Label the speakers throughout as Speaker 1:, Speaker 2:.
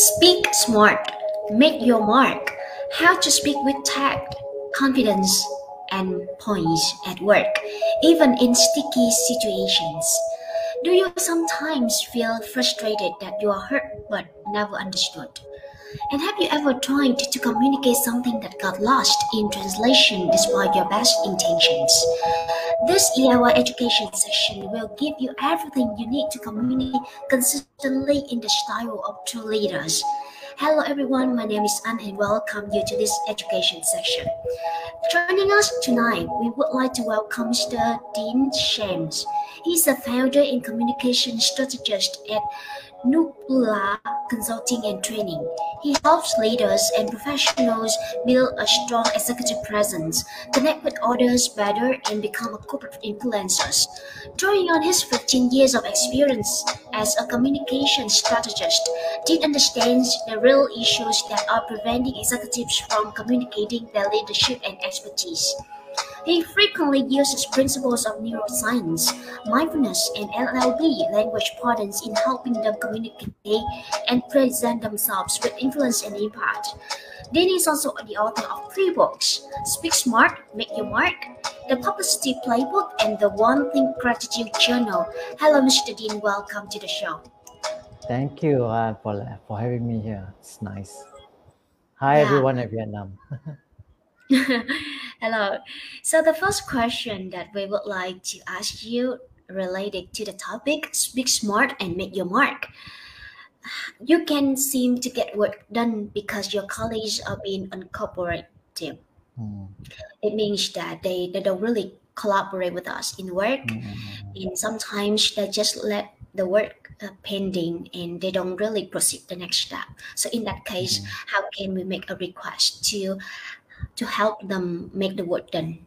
Speaker 1: Speak smart, make your mark. How to speak with tact, confidence, and poise at work, even in sticky situations. Do you sometimes feel frustrated that you are heard but never understood? And have you ever tried to communicate something that got lost in translation despite your best intentions? This EIY education session will give you everything you need to communicate consistently in the style of true leaders. Hello everyone, my name is Anne and welcome you to this education session. Joining us tonight, we would like to welcome Mr. Dean Shams. He's the founder and communication strategist at Nabyula Consulting and Training. He helps leaders and professionals build a strong executive presence, connect with others better, and become a corporate influencers. Drawing on his 15 years of experience as a communication strategist, Dean understands the real issues that are preventing executives from communicating their leadership and expertise. He frequently uses principles of neuroscience, mindfulness, and NLP language patterns in helping them communicate and present themselves with influence and impact. Dean is also the author of three books Speak Smart, Make Your Mark, The Publicity Playbook, and The One Thing Gratitude Journal. Hello, Mr. Dean. Welcome to the show.
Speaker 2: Thank you uh, for, for having me here. It's nice. Hi, yeah. everyone in Vietnam.
Speaker 1: Hello. So the first question that we would like to ask you related to the topic speak smart and make your mark. You can seem to get work done because your colleagues are being uncooperative. Mm. It means that they, they don't really collaborate with us in work mm. and sometimes they just let the work uh, pending and they don't really proceed the next step. So in that case, mm. how can we make a request to to help them make the work done.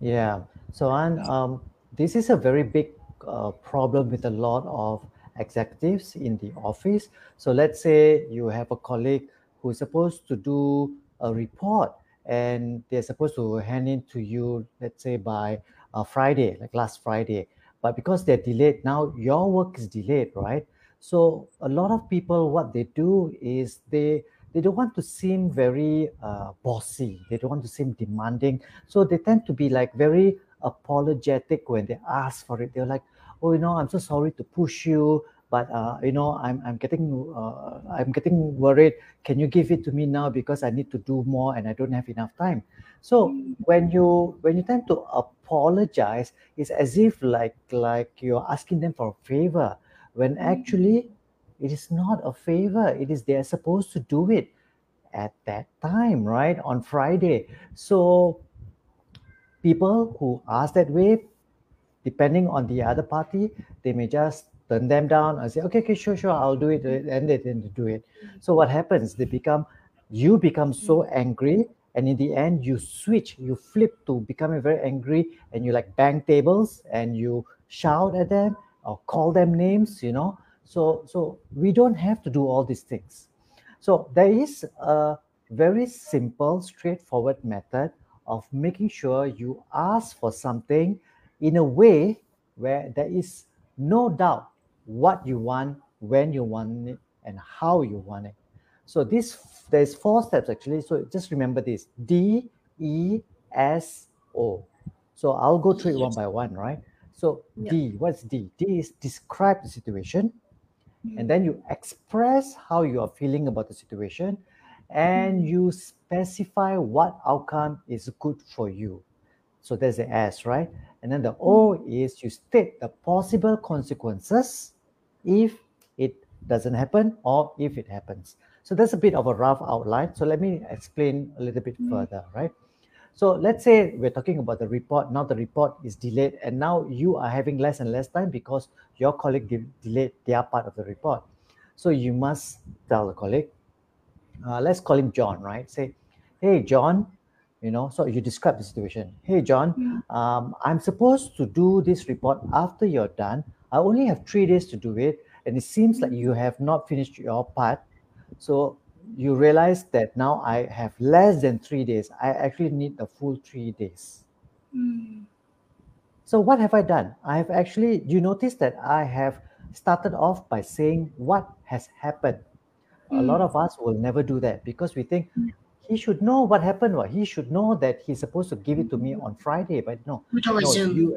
Speaker 2: Yeah. So, and um, this is a very big uh, problem with a lot of executives in the office. So, let's say you have a colleague who is supposed to do a report and they're supposed to hand it to you, let's say by uh, Friday, like last Friday. But because they're delayed, now your work is delayed, right? So, a lot of people, what they do is they they don't want to seem very uh, bossy. They don't want to seem demanding. So they tend to be like very apologetic when they ask for it. They're like, oh, you know, I'm so sorry to push you, but uh, you know, I'm I'm getting uh, I'm getting worried. Can you give it to me now because I need to do more and I don't have enough time. So when you when you tend to apologize, it's as if like like you're asking them for a favor when actually it is not a favor. It is they're supposed to do it at that time, right? On Friday. So people who ask that way, depending on the other party, they may just turn them down and say, okay, okay, sure, sure, I'll do it. And they didn't do it. Mm-hmm. So what happens? They become, you become so mm-hmm. angry. And in the end, you switch, you flip to becoming very angry and you like bang tables and you shout at them or call them names, you know. So, so we don't have to do all these things. So there is a very simple, straightforward method of making sure you ask for something in a way where there is no doubt what you want, when you want it, and how you want it. So this there's four steps actually. So just remember this: D, E, S, O. So I'll go through it one by one, right? So D, what's D? D is describe the situation and then you express how you are feeling about the situation and mm. you specify what outcome is good for you so there's the s right and then the o mm. is you state the possible consequences if it doesn't happen or if it happens so that's a bit of a rough outline so let me explain a little bit mm. further right so let's say we're talking about the report. Now the report is delayed, and now you are having less and less time because your colleague de- delayed their part of the report. So you must tell the colleague, uh, let's call him John, right? Say, hey, John, you know, so you describe the situation. Hey, John, um, I'm supposed to do this report after you're done. I only have three days to do it, and it seems like you have not finished your part. So you realize that now I have less than three days. I actually need the full three days. Mm. So what have I done? I have actually, you notice that I have started off by saying what has happened. a lot of us will never do that because we think
Speaker 1: Mm.
Speaker 2: he should know what happened. What he should know that he's supposed to give it to me on Friday, but no, no, you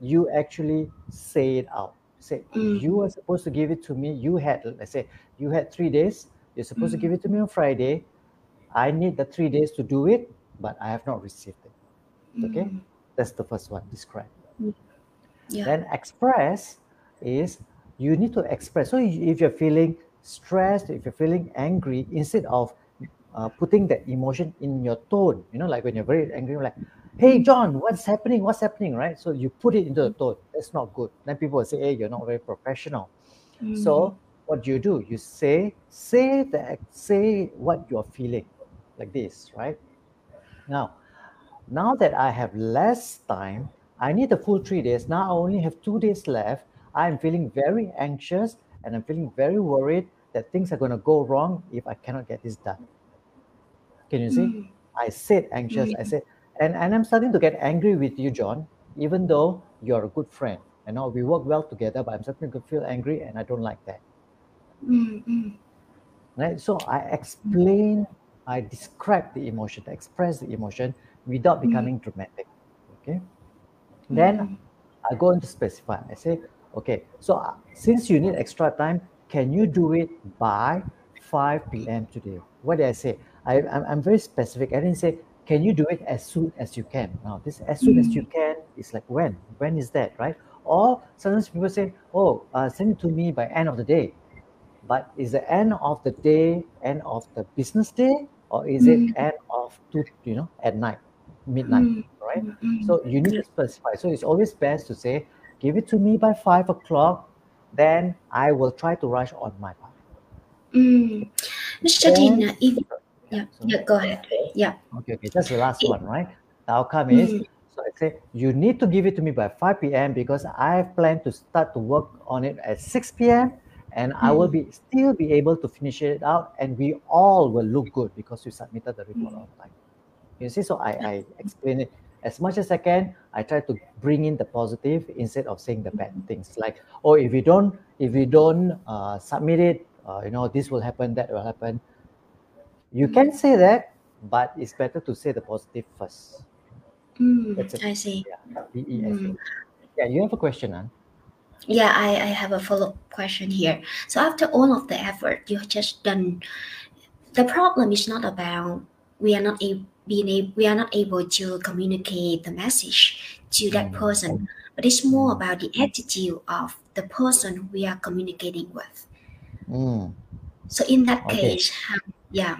Speaker 2: you actually say it out. Say
Speaker 1: Mm.
Speaker 2: you were supposed to give it to me. You had let's say you had three days. You're supposed to
Speaker 1: Mm.
Speaker 2: give it to me on Friday. I need the three days to do it, but I have not received it. Okay,
Speaker 1: Mm.
Speaker 2: that's the first one. Describe.
Speaker 1: Yeah.
Speaker 2: Then express is you need to express. So if you're feeling stressed, if you're feeling angry, instead of uh, putting that emotion in your tone, you know, like when you're very angry, you're like, "Hey, John, what's happening? What's happening?" Right? So you put it into the tone. That's not good. Then people will say, "Hey, you're not very professional."
Speaker 1: Mm.
Speaker 2: So what do you do? You say, say that, say what you're feeling, like this, right? Now, now that I have less time, I need the full three days. Now I only have two days left. I'm feeling very anxious and I'm feeling very worried that things are going to go wrong if I cannot get this done. Can you see?
Speaker 1: Mm.
Speaker 2: I said anxious. I said, and, and I'm starting to get angry with you, John, even though you're a good friend. I know we work well together, but I'm starting to feel angry and I don't like that.
Speaker 1: Mm. Mm.
Speaker 2: right? So i explain i describe the emotion I express the emotion without
Speaker 1: Mm.
Speaker 2: becoming dramatic okay? Then i go into specify i say okay so uh, since you need extra time can you do it by 5 p.m today? What did i say? I, I'm, I'm very specific. I didn't say can you do it as soon as you can? Now this as soon as you can is like when? When is that right? Or sometimes people say oh uh, send it to me by end of the day but is the end of the day end of the business day or is it
Speaker 1: Mm.
Speaker 2: end of two you know at night midnight
Speaker 1: Mm.
Speaker 2: right
Speaker 1: Mm.
Speaker 2: so you need to specify so it's always best to say give it to me by five o'clock then i will try to rush on my part
Speaker 1: Mm. Mr. Tin,
Speaker 2: Then-
Speaker 1: uh, if yeah,
Speaker 2: so-
Speaker 1: yeah, go ahead. Yeah.
Speaker 2: okay okay that's the last
Speaker 1: It-
Speaker 2: one right the outcome is
Speaker 1: Mm.
Speaker 2: so i say you need to give it to me by 5 p.m because i have planned to start to work on it at 6 p.m and i will be still be able to finish it out and we all will look good because we submitted the report on time you see so i i explain it. As much as i can i try to bring in the positive instead of saying the bad things. Like oh if you don't if you don't uh, submit it uh, you know this will happen that will happen. You can say that but it's better to say the positive first.
Speaker 1: Mm.
Speaker 2: That's it.
Speaker 1: I see.
Speaker 2: yeah.
Speaker 1: Mm.
Speaker 2: yeah you have a question Ann?
Speaker 1: Yeah, I, I have a follow-up question here. So after all of the effort you have just done, the problem is not about we are not a, being a, we are not able to communicate the message to that
Speaker 2: Mm.
Speaker 1: person, but it's more about the attitude of the person we are communicating with.
Speaker 2: Mm.
Speaker 1: So in that
Speaker 2: Okay.
Speaker 1: case, how, yeah,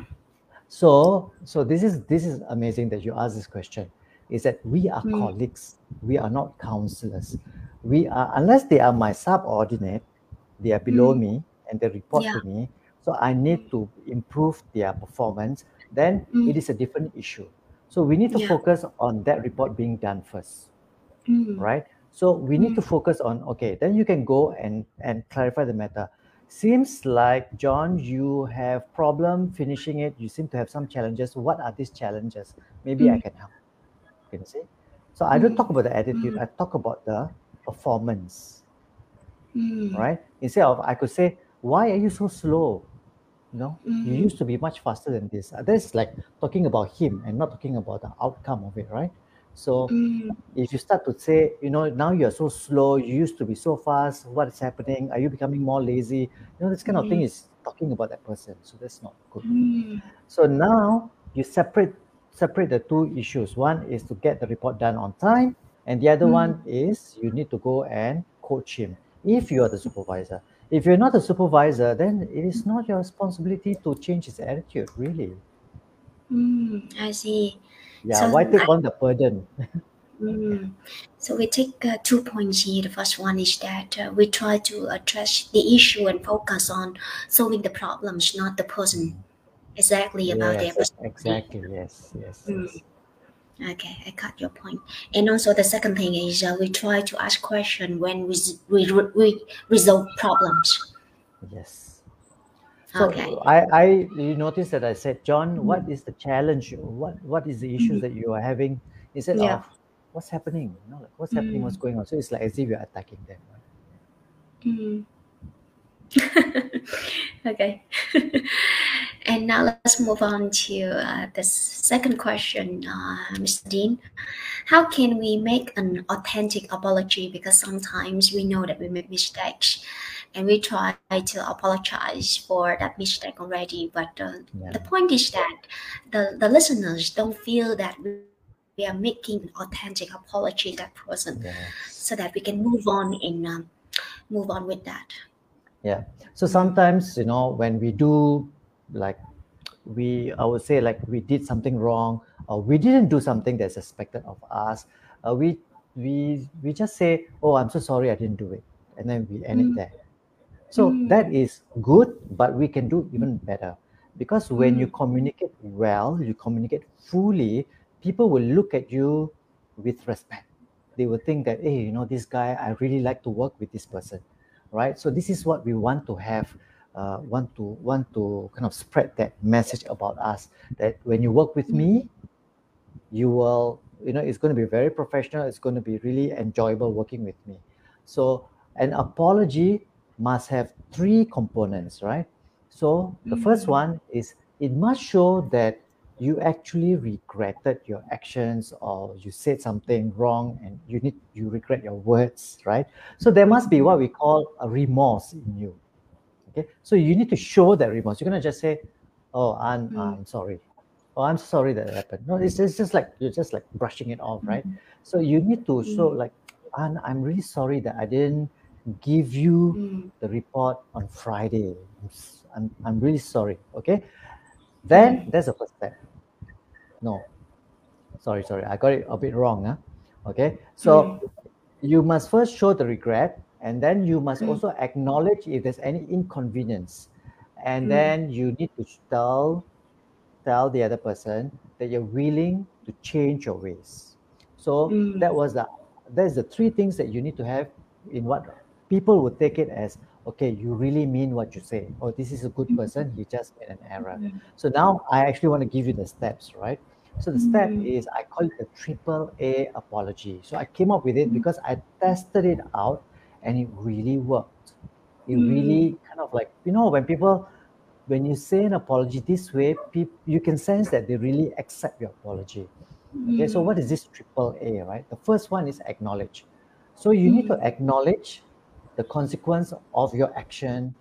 Speaker 2: So, so this is this is amazing that you asked this question. Is that we are
Speaker 1: Mm.
Speaker 2: colleagues, we are not counselors. We are unless they are my subordinate, they are below
Speaker 1: Mm.
Speaker 2: me and they report
Speaker 1: Yeah.
Speaker 2: to me. So I need to improve their performance. Then
Speaker 1: Mm.
Speaker 2: it is a different issue. So we need to
Speaker 1: Yeah.
Speaker 2: focus on that report being done first,
Speaker 1: Mm.
Speaker 2: right? So we need to focus on okay. Then you can go and and clarify the matter. Seems like John, you have problem finishing it. You seem to have some challenges. What are these challenges? Maybe I
Speaker 1: Mm.
Speaker 2: can help. Can you see? So I don't
Speaker 1: Mm.
Speaker 2: talk about the attitude.
Speaker 1: Mm.
Speaker 2: I talk about the performance,
Speaker 1: Mm.
Speaker 2: right? Instead of I could say, why are you so slow? You know, you
Speaker 1: Mm.
Speaker 2: used to be much faster than this. Uh, That's like talking about him and not talking about the outcome of it, right? So
Speaker 1: Mm.
Speaker 2: if you start to say, you know, now you're so slow, you used to be so fast, what is happening? Are you becoming more lazy? You know, this kind of thing
Speaker 1: Mhm.
Speaker 2: is talking about that person. So that's not good.
Speaker 1: Mm.
Speaker 2: So now you separate separate the two issues. One is to get the report done on time, and the other
Speaker 1: Mm.
Speaker 2: one is you need to go and coach him if you are the supervisor. If you're not the supervisor, then it is not your responsibility to change his attitude, really.
Speaker 1: Mm. I see.
Speaker 2: Yeah,
Speaker 1: So
Speaker 2: why take
Speaker 1: I-
Speaker 2: on the burden?
Speaker 1: Mm. So we take uh, two points here. The first one is that uh, we try to address the issue and focus on solving the problems, not the person exactly about their
Speaker 2: yes,
Speaker 1: perspective.
Speaker 2: exactly. Yes, yes.
Speaker 1: Mm.
Speaker 2: yes.
Speaker 1: Okay, I got your point. And also the second thing is uh, we try to ask question when we, we, we resolve problems.
Speaker 2: Yes. So
Speaker 1: Okay.
Speaker 2: I, I you notice that I said, John, what is the challenge? What what is the issues
Speaker 1: Mhm.
Speaker 2: that you are having? Instead
Speaker 1: Yeah.
Speaker 2: of what's happening? You know, like what's happening, what's
Speaker 1: Mm.
Speaker 2: going on. So it's like as if you're attacking them. Right?
Speaker 1: Mm. Okay. and now let's move on to uh, the second question, uh, Mr. Dean. How can we make an authentic apology? Because sometimes we know that we make mistakes and we try to apologize for that mistake already. But uh, yeah. the point is that the, the listeners don't feel that we are making an authentic apology to that person yes. so that we can move on in um, move on with that
Speaker 2: yeah so sometimes you know when we do like we i would say like we did something wrong or we didn't do something that's expected of us uh, we we we just say oh i'm so sorry i didn't do it and then we end mm. it there so mm. that is good but we can do even better because when mm. you communicate well you communicate fully people will look at you with respect they will think that hey you know this guy i really like to work with this person right so this is what we want to have uh, want to want to kind of spread that message about us that when you work with me you will you know it's going to be very professional it's going to be really enjoyable working with me. So an apology must have three components right? So the first mm-hmm. one is it must show that you actually regretted your actions or you said something wrong and you need you regret your words right? So there must be what we call a remorse in you okay so you need to show that remorse you're going to just say oh i'm mm. i'm sorry oh i'm sorry that happened no it's, it's just like you're just like brushing it off right mm. so you need to show mm. like and i'm really sorry that i didn't give you mm. the report on friday I'm, I'm really sorry okay then mm. that's the first step no. Sorry, sorry. I got it a bit wrong. Huh? Okay. So mm. you must first show the regret and then you must mm. also acknowledge if there's any inconvenience. And mm. then you need to tell tell the other person that you're willing to change your ways. So mm. that was the that's the three things that you need to have in what people would take it as okay you really mean what you say oh this is a good mm. person he just made an error mm. so now i actually want to give you the steps right so the step mm. is I call it the triple A apology. So I came up with it mm. because I tested it out and it really worked. It mm. really kind of like, you know, when people, when you say an apology this way, you can sense that they really accept your apology. Okay, so what is this triple A, right? The first one is acknowledge. So you need to acknowledge the consequence of your action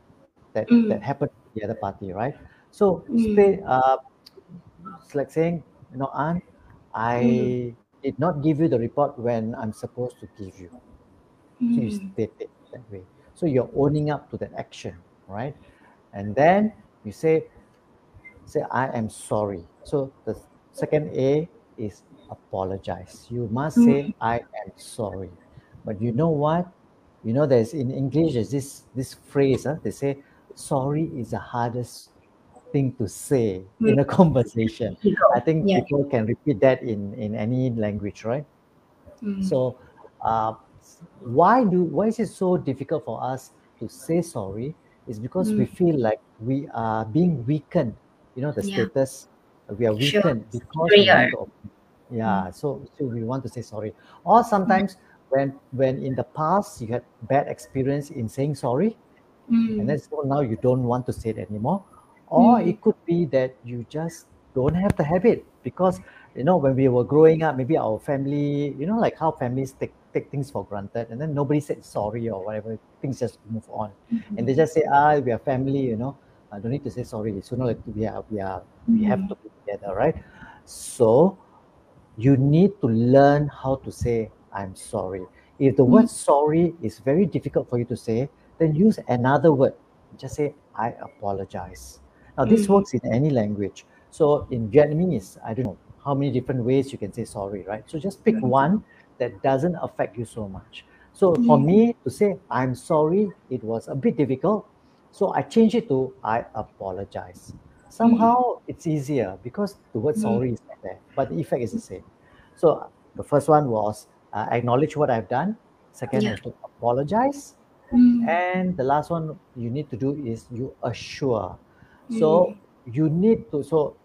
Speaker 2: that, that happened to the other party, right? So, stay, uh, it's like saying, you know, Anne, I mm. did not give you the report when I'm supposed to give you. Mm. So you mm. state it that way. So you're owning up to that action, right? And then you say, say, I am sorry. So the second A is apologize. You must mm. say, I am sorry. But you know what? You know, there's in English, there's this this phrase, huh? they say, sorry is the hardest thing to say mm. in a conversation. I think yeah. people can repeat that in in any language, right? Mm. So, uh, why do why is it so difficult for us to say sorry? Is because mm. we feel like we are being weakened. You know, the yeah. status we are weakened sure. because we want to, yeah. Mm. So so we want to say sorry. Or sometimes when when in the past you had bad experience in saying sorry, mm. and then so now you don't want to say it anymore or mm. it could be that you just don't have the habit because you know when we were growing up maybe our family you know like how families take take things for granted and then nobody said sorry or whatever things just move on mm-hmm. and they just say ah we are family you know I don't need to say sorry sooner or we are we are mm-hmm. we have mm-hmm. to be together right so you need to learn how to say i'm sorry if the mm-hmm. word sorry is very difficult for you to say then use another word just say i apologize now, this mm. works in any language. So in Vietnamese, I don't know how many different ways you can say sorry, right? So just pick one that doesn't affect you so much. So for me to say I'm sorry, it was a bit difficult. So I changed it to I apologize. Somehow mm. it's easier because the word mm. sorry is not there, but the effect is the same. So the first one was uh, acknowledge what I've done. Second yeah. is to apologize. Mm. And the last one you need to do is you assure so you need to so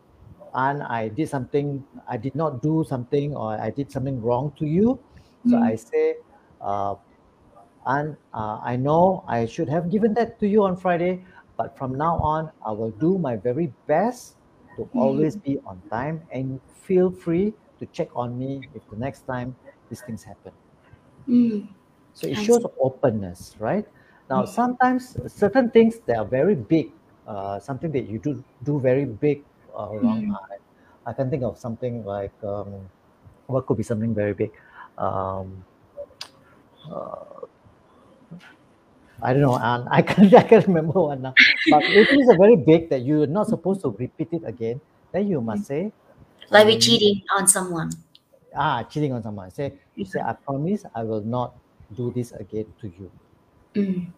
Speaker 2: and I did something, I did not do something or I did something wrong to you. So mm. I say, uh, and uh, I know I should have given that to you on Friday, but from now on, I will do my very best to always be on time and feel free to check on me if the next time these things happen.
Speaker 1: Mm.
Speaker 2: So it
Speaker 1: I
Speaker 2: shows
Speaker 1: see.
Speaker 2: openness, right? Now,
Speaker 1: Mm.
Speaker 2: sometimes certain things that are very big, uh, something that you do do very big uh, wrong.
Speaker 1: Mm.
Speaker 2: I, I can think of something like um, what could be something very big. Um, uh, I don't know, and I can't I can't remember one now. But if it is a very big that you're not supposed to repeat it again, then you must say,
Speaker 1: Like we
Speaker 2: um,
Speaker 1: cheating on someone.
Speaker 2: ah, cheating on someone. Say, you say, I promise I will not do this again to you.
Speaker 1: Mm.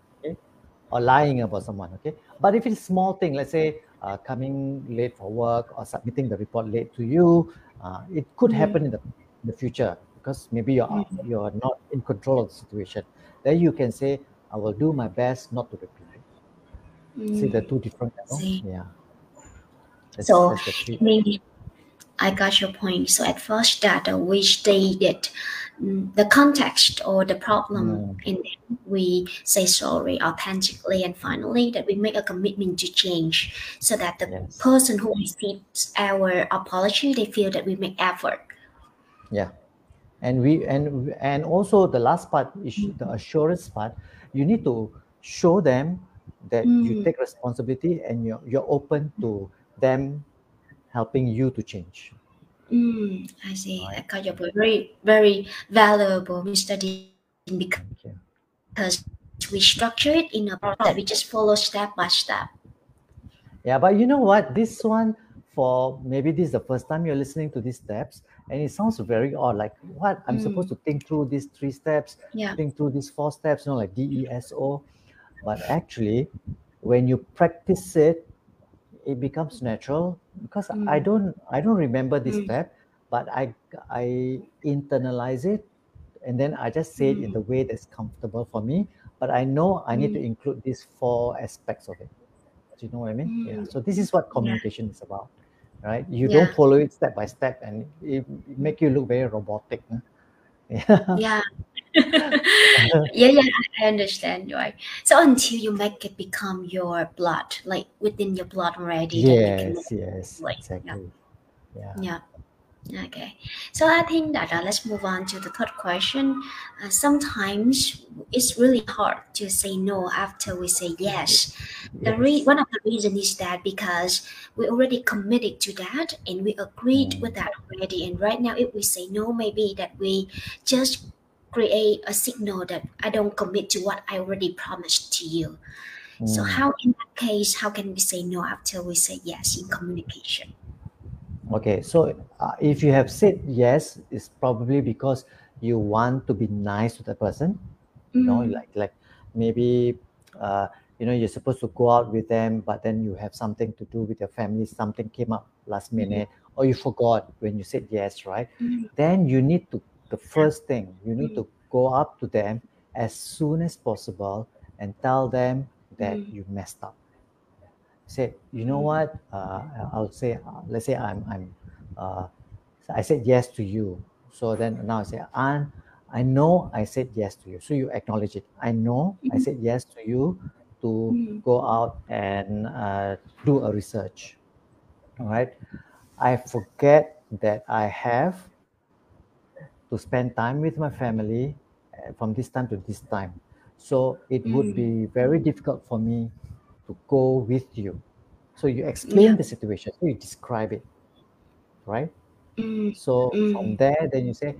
Speaker 2: or lying about someone okay but if it's small thing let's say uh, coming late for work or submitting the report late to you uh, it could
Speaker 1: Mm.
Speaker 2: happen in the, in the future because maybe you're
Speaker 1: Mm.
Speaker 2: you're not in control of the situation then you can say i will do my best not to repeat it see the
Speaker 1: Mm.
Speaker 2: two different levels yeah that's,
Speaker 1: So,
Speaker 2: that's.
Speaker 1: Maybe I got your point. So at first that uh, we stated mm, the context or the problem,
Speaker 2: Mm.
Speaker 1: and then we say sorry authentically, and finally that we make a commitment to change, so that the
Speaker 2: yes
Speaker 1: person who receives our apology they feel that we make effort.
Speaker 2: yeah and we and and also the last part is the assurance part you need to show them that you
Speaker 1: Mm.
Speaker 2: take responsibility and you're, you're open to them helping you to change
Speaker 1: Mm, I see. I
Speaker 2: right
Speaker 1: got your point. Very, very valuable, Mr. Dean, because we structure it in a process that we just follow step by step.
Speaker 2: yeah but you know what this one for maybe this is the first time you're listening to these steps and it sounds very odd like what i'm supposed to think through these three steps
Speaker 1: Yeah.
Speaker 2: think through these four steps you know like deso but actually when you practice it it becomes natural because I
Speaker 1: Mm.
Speaker 2: don't I don't remember this
Speaker 1: Mm.
Speaker 2: step, but I I internalize it and then I just say it in
Speaker 1: Mm.
Speaker 2: the way that's comfortable for me. But I know I need to
Speaker 1: Mm.
Speaker 2: include these four aspects of it. Do you know what I mean? Yeah.
Speaker 1: Mm.
Speaker 2: So this is what
Speaker 1: Yeah.
Speaker 2: communication is about, right? You
Speaker 1: Yeah.
Speaker 2: don't follow it step by step, and it, it make you look very robotic. huh? Yeah.
Speaker 1: Yeah. yeah, yeah, I understand, right? So until you make it become your blood, like within your blood already, then you can
Speaker 2: yes. Yes.
Speaker 1: like, yeah.
Speaker 2: Exactly. Yeah.
Speaker 1: Yeah. Okay. So I think that uh, let's move on to the third question. Uh, sometimes it's really hard to say no after we say yes. The re- one of the reason is that because we already committed to that and we agreed
Speaker 2: Mm.
Speaker 1: with that already. And right now, if we say no, maybe that we just create a signal that I don't commit to what I already promised to you. So
Speaker 2: Mm.
Speaker 1: how in that case, how can we say no after we say yes in communication?
Speaker 2: Okay, so uh, if you have said yes, it's probably because you want to be nice to the person. You know,
Speaker 1: Mm,
Speaker 2: like like maybe uh, you know you're supposed to go out with them, but then you have something to do with your family. Something came up last minute, or you forgot when you said yes, right?
Speaker 1: mm,
Speaker 2: Then you need to the first thing you need
Speaker 1: Mm.
Speaker 2: to go up to them as soon as possible and tell them that
Speaker 1: Mm.
Speaker 2: you messed up say, you know
Speaker 1: Mm.
Speaker 2: what? Uh, I'll say, uh, let's say I'm, I'm, uh, I said yes to you. So then now I say, Anne, I know I said yes to you. So you acknowledge it. I know I
Speaker 1: Mhm.
Speaker 2: said yes to you to
Speaker 1: Mm.
Speaker 2: go out and uh, do a research. All right. I forget that I have to spend time with my family uh, from this time to this time. So it would
Speaker 1: Mm.
Speaker 2: be very difficult for me to go with you. So you explain
Speaker 1: Yeah.
Speaker 2: the situation, so you describe it, right?
Speaker 1: Mm.
Speaker 2: So from
Speaker 1: Mm.
Speaker 2: there, then you say,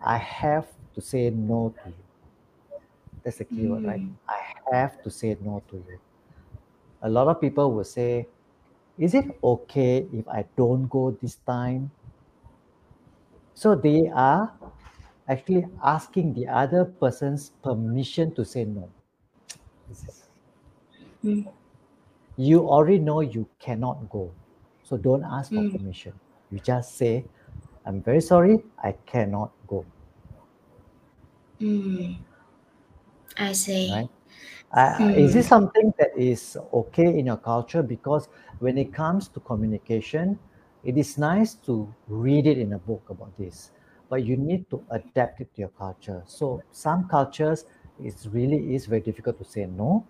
Speaker 2: I have to say no to you. That's the key word, right?
Speaker 1: Mm.
Speaker 2: I have to say no to you. A lot of people will say, Is it okay if I don't go this time? So they are actually asking the other person's permission to say no. You already know you cannot go. So don't ask for
Speaker 1: Mm.
Speaker 2: permission. You just say, I'm very sorry, I cannot go.
Speaker 1: Mm. I see.
Speaker 2: Right? Uh, Is
Speaker 1: Mm.
Speaker 2: this something that is okay in your culture? Because when it comes to communication, it is nice to read it in a book about this, but you need to adapt it to your culture. So some cultures, it really is very difficult to say no,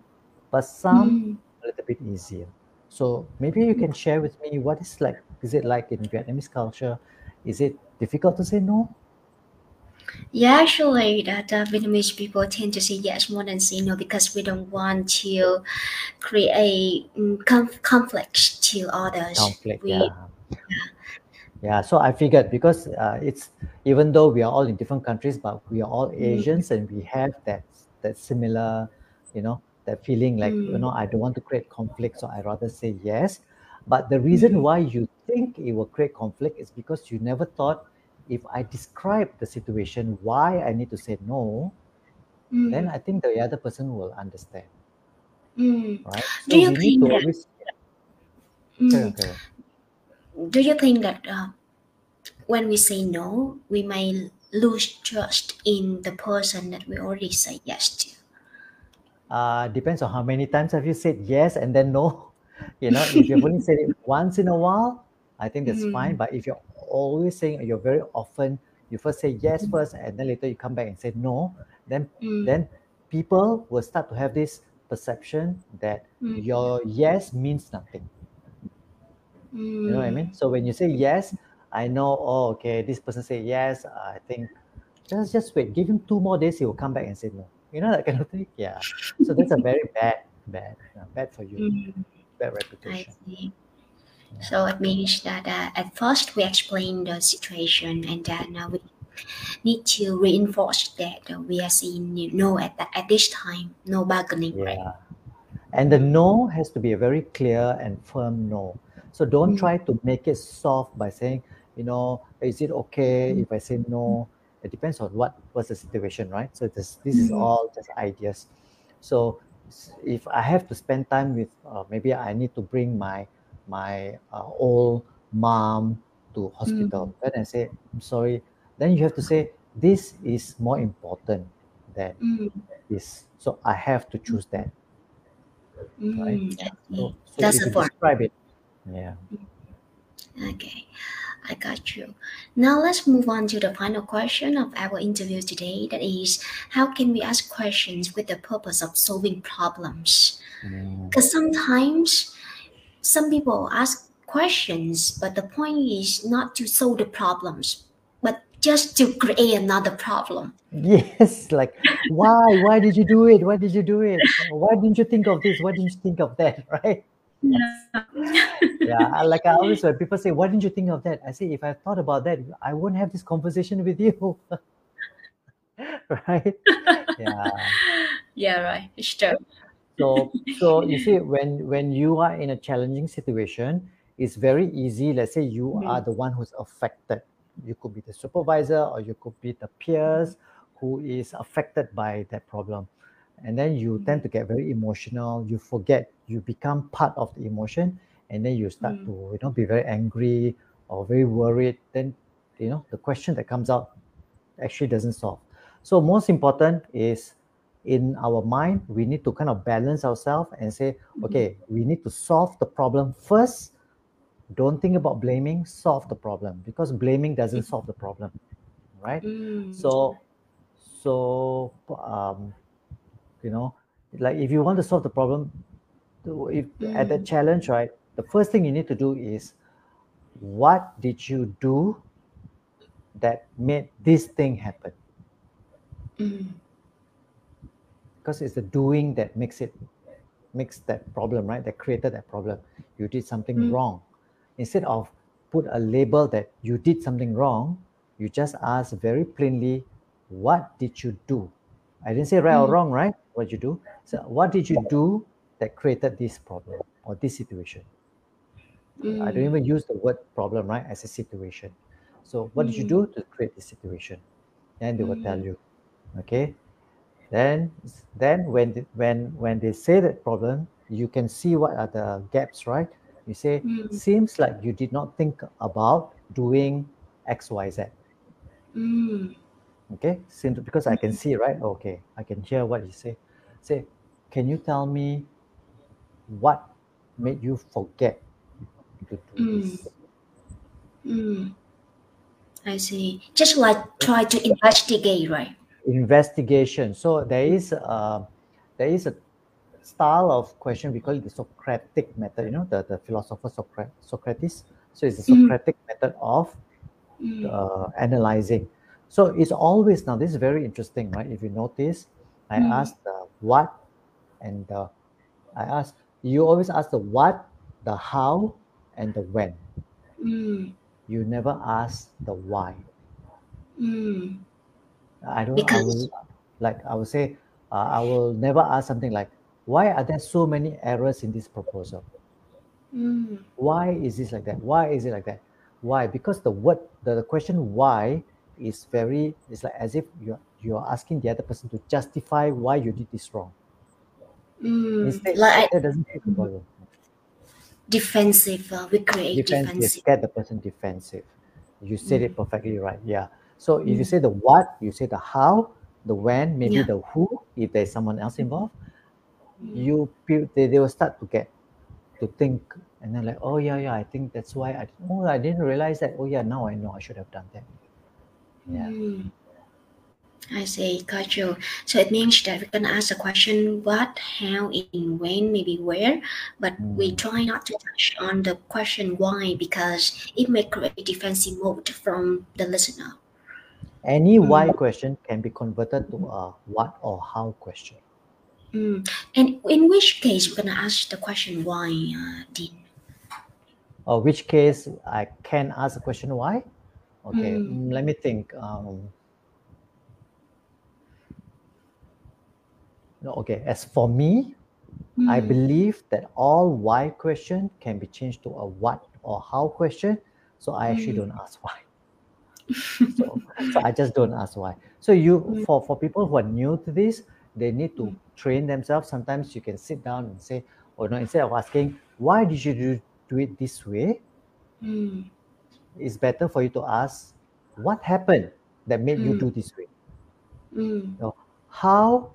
Speaker 2: but some
Speaker 1: Mm.
Speaker 2: a little bit easier. So maybe you can share with me what is like. Is it like in Vietnamese culture? Is it difficult to say no?
Speaker 1: Yeah, actually, that uh, Vietnamese people tend to say yes more than say no because we don't want to create mm, conf- conflicts to others.
Speaker 2: Conflict,
Speaker 1: We-
Speaker 2: yeah. Yeah, so I figured because uh, it's even though we are all in different countries, but we are all Asians and we have that that similar, you know, that feeling like you
Speaker 1: Mm.
Speaker 2: know I don't want to create conflict, so I rather say yes. But the reason why you think it will create conflict is because you never thought if I describe the situation why I need to say no,
Speaker 1: Mm,
Speaker 2: then I think the other person will understand,
Speaker 1: mm,
Speaker 2: right?
Speaker 1: Do you think
Speaker 2: to
Speaker 1: that-
Speaker 2: always
Speaker 1: mm.
Speaker 2: Carry on.
Speaker 1: Do you think that uh, when we say no, we may lose trust in the person that we already say yes to?
Speaker 2: Uh, depends on how many times have you said yes and then no. You know, if you've only said it once in a while, I think that's fine. But if you're always saying you're very often, you first say yes first, and then later you come back and say no, then
Speaker 1: Mm,
Speaker 2: then people will start to have this perception that
Speaker 1: mm,
Speaker 2: your yes means nothing. You know what I mean? So when you say yes, I know. Oh, okay. This person say yes. I think just just wait. Give him two more days. He will come back and say no. You know that kind of thing. Yeah. So that's a very bad, bad, uh, bad for you.
Speaker 1: mm.
Speaker 2: Bad
Speaker 1: I
Speaker 2: reputation.
Speaker 1: see. So it means that uh, at first we explain the situation, and then uh, we need to reinforce that uh, we are saying no at that, at this time, no bargaining, right?
Speaker 2: Yeah. And the no has to be a very clear and firm no. So don't
Speaker 1: Mm.
Speaker 2: try to make it soft by saying, you know, is it okay if I say no? It depends on what was the situation, right? So this this is
Speaker 1: Mhm.
Speaker 2: all just ideas. So if I have to spend time with, uh, maybe I need to bring my my uh, old mom to hospital. Then I say, I'm sorry. Then you have to say, this is more important than
Speaker 1: Mm,
Speaker 2: this. So I have to choose that. Right.
Speaker 1: mm, see.
Speaker 2: So, so
Speaker 1: That's
Speaker 2: if you
Speaker 1: point.
Speaker 2: describe it, yeah.
Speaker 1: Okay, I got you. Now let's move on to the final question of our interview today. That is, how can we ask questions with the purpose of solving problems?
Speaker 2: Mm,
Speaker 1: Because sometimes some people ask questions, but the point is not to solve the problems, but just to create another problem.
Speaker 2: Yes, like why? Why did you do it? Why did you do it? Why didn't you think of this? Why didn't you think of that? Right? Yeah. I- Like I always when people say, Why didn't you think of that? I say, if I thought about that, I wouldn't have this conversation with you. right? Yeah.
Speaker 1: yeah, right. It's true.
Speaker 2: So so you see when when you are in a challenging situation, it's very easy. Let's say you
Speaker 1: Mhm.
Speaker 2: are the one who's affected. You could be the supervisor or you could be the peers who is affected by that problem. And then you tend to get very emotional. You forget, you become part of the emotion, and then you start
Speaker 1: Mm.
Speaker 2: to you know be very angry or very worried. Then you know the question that comes out actually doesn't solve. So most important is in our mind, we need to kind of balance ourselves and say, okay, we need to solve the problem first. Don't think about blaming, solve the problem because blaming doesn't solve the problem, right?
Speaker 1: Mm,
Speaker 2: So, so um, you know, like if you want to solve the problem, to- if at that
Speaker 1: Mm.
Speaker 2: challenge, right, the first thing you need to do is, what did you do that made this thing happen?
Speaker 1: mm,
Speaker 2: because it's the doing that makes it makes that problem right that created that problem you did something
Speaker 1: Mm.
Speaker 2: wrong instead of put a label that you did something wrong you just ask very plainly what did you do i didn't say right or
Speaker 1: Mm.
Speaker 2: wrong right what you do so what did you do that created this problem or this situation. I don't
Speaker 1: mm,
Speaker 2: even use the word problem right as a situation. So what did you
Speaker 1: Mm.
Speaker 2: do to create this situation? Then they will tell
Speaker 1: Mm.
Speaker 2: you okay? Then then when the- when when they say that problem you can see what are the gaps right? You say
Speaker 1: Mm.
Speaker 2: seems like you did not think about doing xyz
Speaker 1: mm,
Speaker 2: okay? Seems because i can see right? Okay i can hear what you say. Say can you tell me what made you forget to do this
Speaker 1: mm. I see. Just like try to investigate, right?
Speaker 2: investigation so there is uh, there is a style of question we call it the Socratic method. You know, the the philosopher Socrates. So it's the mm. Socratic mm. method of mm. uh, analyzing. So it's always now. This is very interesting, right? If you notice, I mm. ask the what and the I ask you always ask the what, the how, and the when.
Speaker 1: Mm.
Speaker 2: You never ask the why.
Speaker 1: Mm.
Speaker 2: I don't. Because... I will, like I will say, uh, I will never ask something like, why are there so many errors in this proposal?
Speaker 1: Mm.
Speaker 2: Why is this like that? Why is it like that? Why? Because the word, the, the question why is very, it's like as if you're you're asking the other person to justify why you did this wrong.
Speaker 1: Mm,
Speaker 2: Instead,
Speaker 1: like
Speaker 2: that doesn't take the problem.
Speaker 1: Defensive, uh, we create
Speaker 2: defensive.
Speaker 1: defensive.
Speaker 2: Get the person defensive. You said mm. it perfectly right. Yeah. So if you
Speaker 1: Mm.
Speaker 2: say the what, you say the how, the when, maybe
Speaker 1: Yeah.
Speaker 2: the who, if there's someone else involved,
Speaker 1: Mm.
Speaker 2: you they, they will start to get to think and then like, oh yeah, yeah, I think that's why I oh I didn't realize that. Oh yeah, now I know I should have done that. Yeah.
Speaker 1: I see, got you. So it means that we can ask a question what, how, in, when, maybe where, but we
Speaker 2: Mm.
Speaker 1: try not to touch on the question why because it may create defensive mode from the listener.
Speaker 2: Any
Speaker 1: Mm.
Speaker 2: why question can be converted to a what or how question.
Speaker 1: Mm. And in which case we're gonna ask the question why, uh, Dean?
Speaker 2: Or which case I can ask a question why? Okay,
Speaker 1: Mm.
Speaker 2: mm, let me think. Um, okay, as for me, I
Speaker 1: Mm.
Speaker 2: believe that all why question can be changed to a what or how question. So I actually
Speaker 1: Mm.
Speaker 2: don't ask why. So, so I just don't ask why. So you
Speaker 1: Mm.
Speaker 2: for for people who are new to this, they need to
Speaker 1: Mm.
Speaker 2: train themselves. Sometimes you can sit down and say, or no, instead of asking why did you do, do it this way,
Speaker 1: Mm.
Speaker 2: it's better for you to ask what happened that made you
Speaker 1: Mm.
Speaker 2: do this way.
Speaker 1: Mm.
Speaker 2: Now, how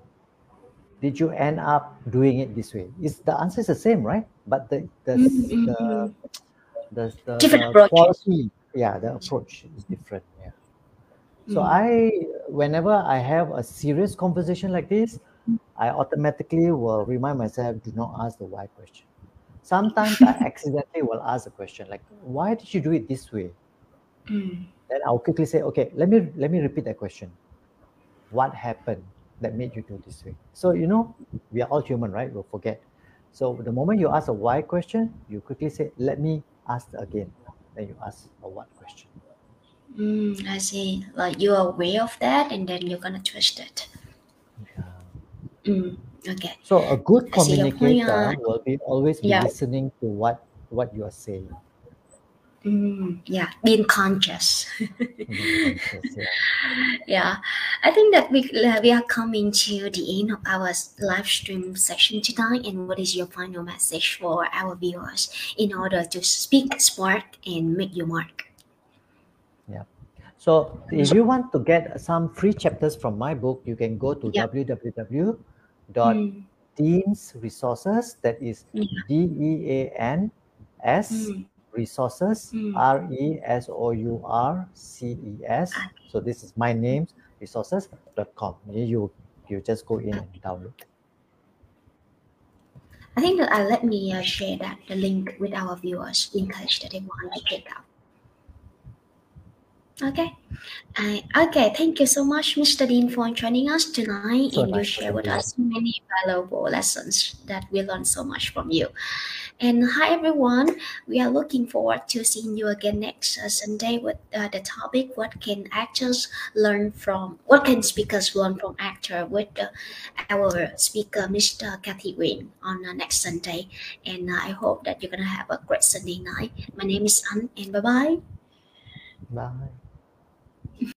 Speaker 2: did you end up doing it this way? Is the answer is the same, right? But the the
Speaker 1: Mm,
Speaker 2: s-
Speaker 1: mm,
Speaker 2: the the, the,
Speaker 1: Different
Speaker 2: the
Speaker 1: approach.
Speaker 2: quality, yeah, the approach is different. Yeah. So
Speaker 1: Mm.
Speaker 2: I, whenever I have a serious conversation like this, I automatically will remind myself, do not ask the why question. Sometimes I accidentally will ask a question like, why did you do it this way?
Speaker 1: Mm.
Speaker 2: Then I'll quickly say, okay, let me let me repeat that question. What happened that made you do this way? So you know, we are all human, right? We'll forget. So the moment you ask a why question, you quickly say, let me ask again. Then you ask a what question.
Speaker 1: Mm, I see. Like you are aware of that, and then you're gonna twist it.
Speaker 2: Yeah.
Speaker 1: Mm, okay.
Speaker 2: So a good
Speaker 1: your point.
Speaker 2: communicator
Speaker 1: Uh,
Speaker 2: will be always be
Speaker 1: yeah.
Speaker 2: listening to what what you are saying.
Speaker 1: Mm, yeah. Being conscious.
Speaker 2: Being conscious, yeah.
Speaker 1: yeah. I think that we uh, we are coming to the end of our live stream session tonight. And what is your final message for our viewers in order to speak smart and make your mark? Yeah.
Speaker 2: So if you want to get some free chapters from my book, you can go to
Speaker 1: Yeah.
Speaker 2: www.
Speaker 1: Mm,
Speaker 2: Dean's Resources, that is
Speaker 1: Yeah.
Speaker 2: D E A N S
Speaker 1: mm,
Speaker 2: Resources,
Speaker 1: Mm.
Speaker 2: R E S O U R C E S. So this is my name, resources.com. You you just go in and download.
Speaker 1: I think that uh, let me uh, share that the link with our viewers in case that they want to check out. Okay. Okay. Thank you so much, Mr. Dean, for joining us tonight,
Speaker 2: So
Speaker 1: and you share with
Speaker 2: you.
Speaker 1: us many valuable lessons that we learned so much from you. And hi, everyone. We are looking forward to seeing you again next uh, Sunday with uh, the topic: What can actors learn from? What can speakers learn from actor? With uh, our speaker, Mr. Kathy Green, on uh, next Sunday. And uh, I hope that you're gonna have a great Sunday night. My name is Ann, and bye bye.
Speaker 2: Bye.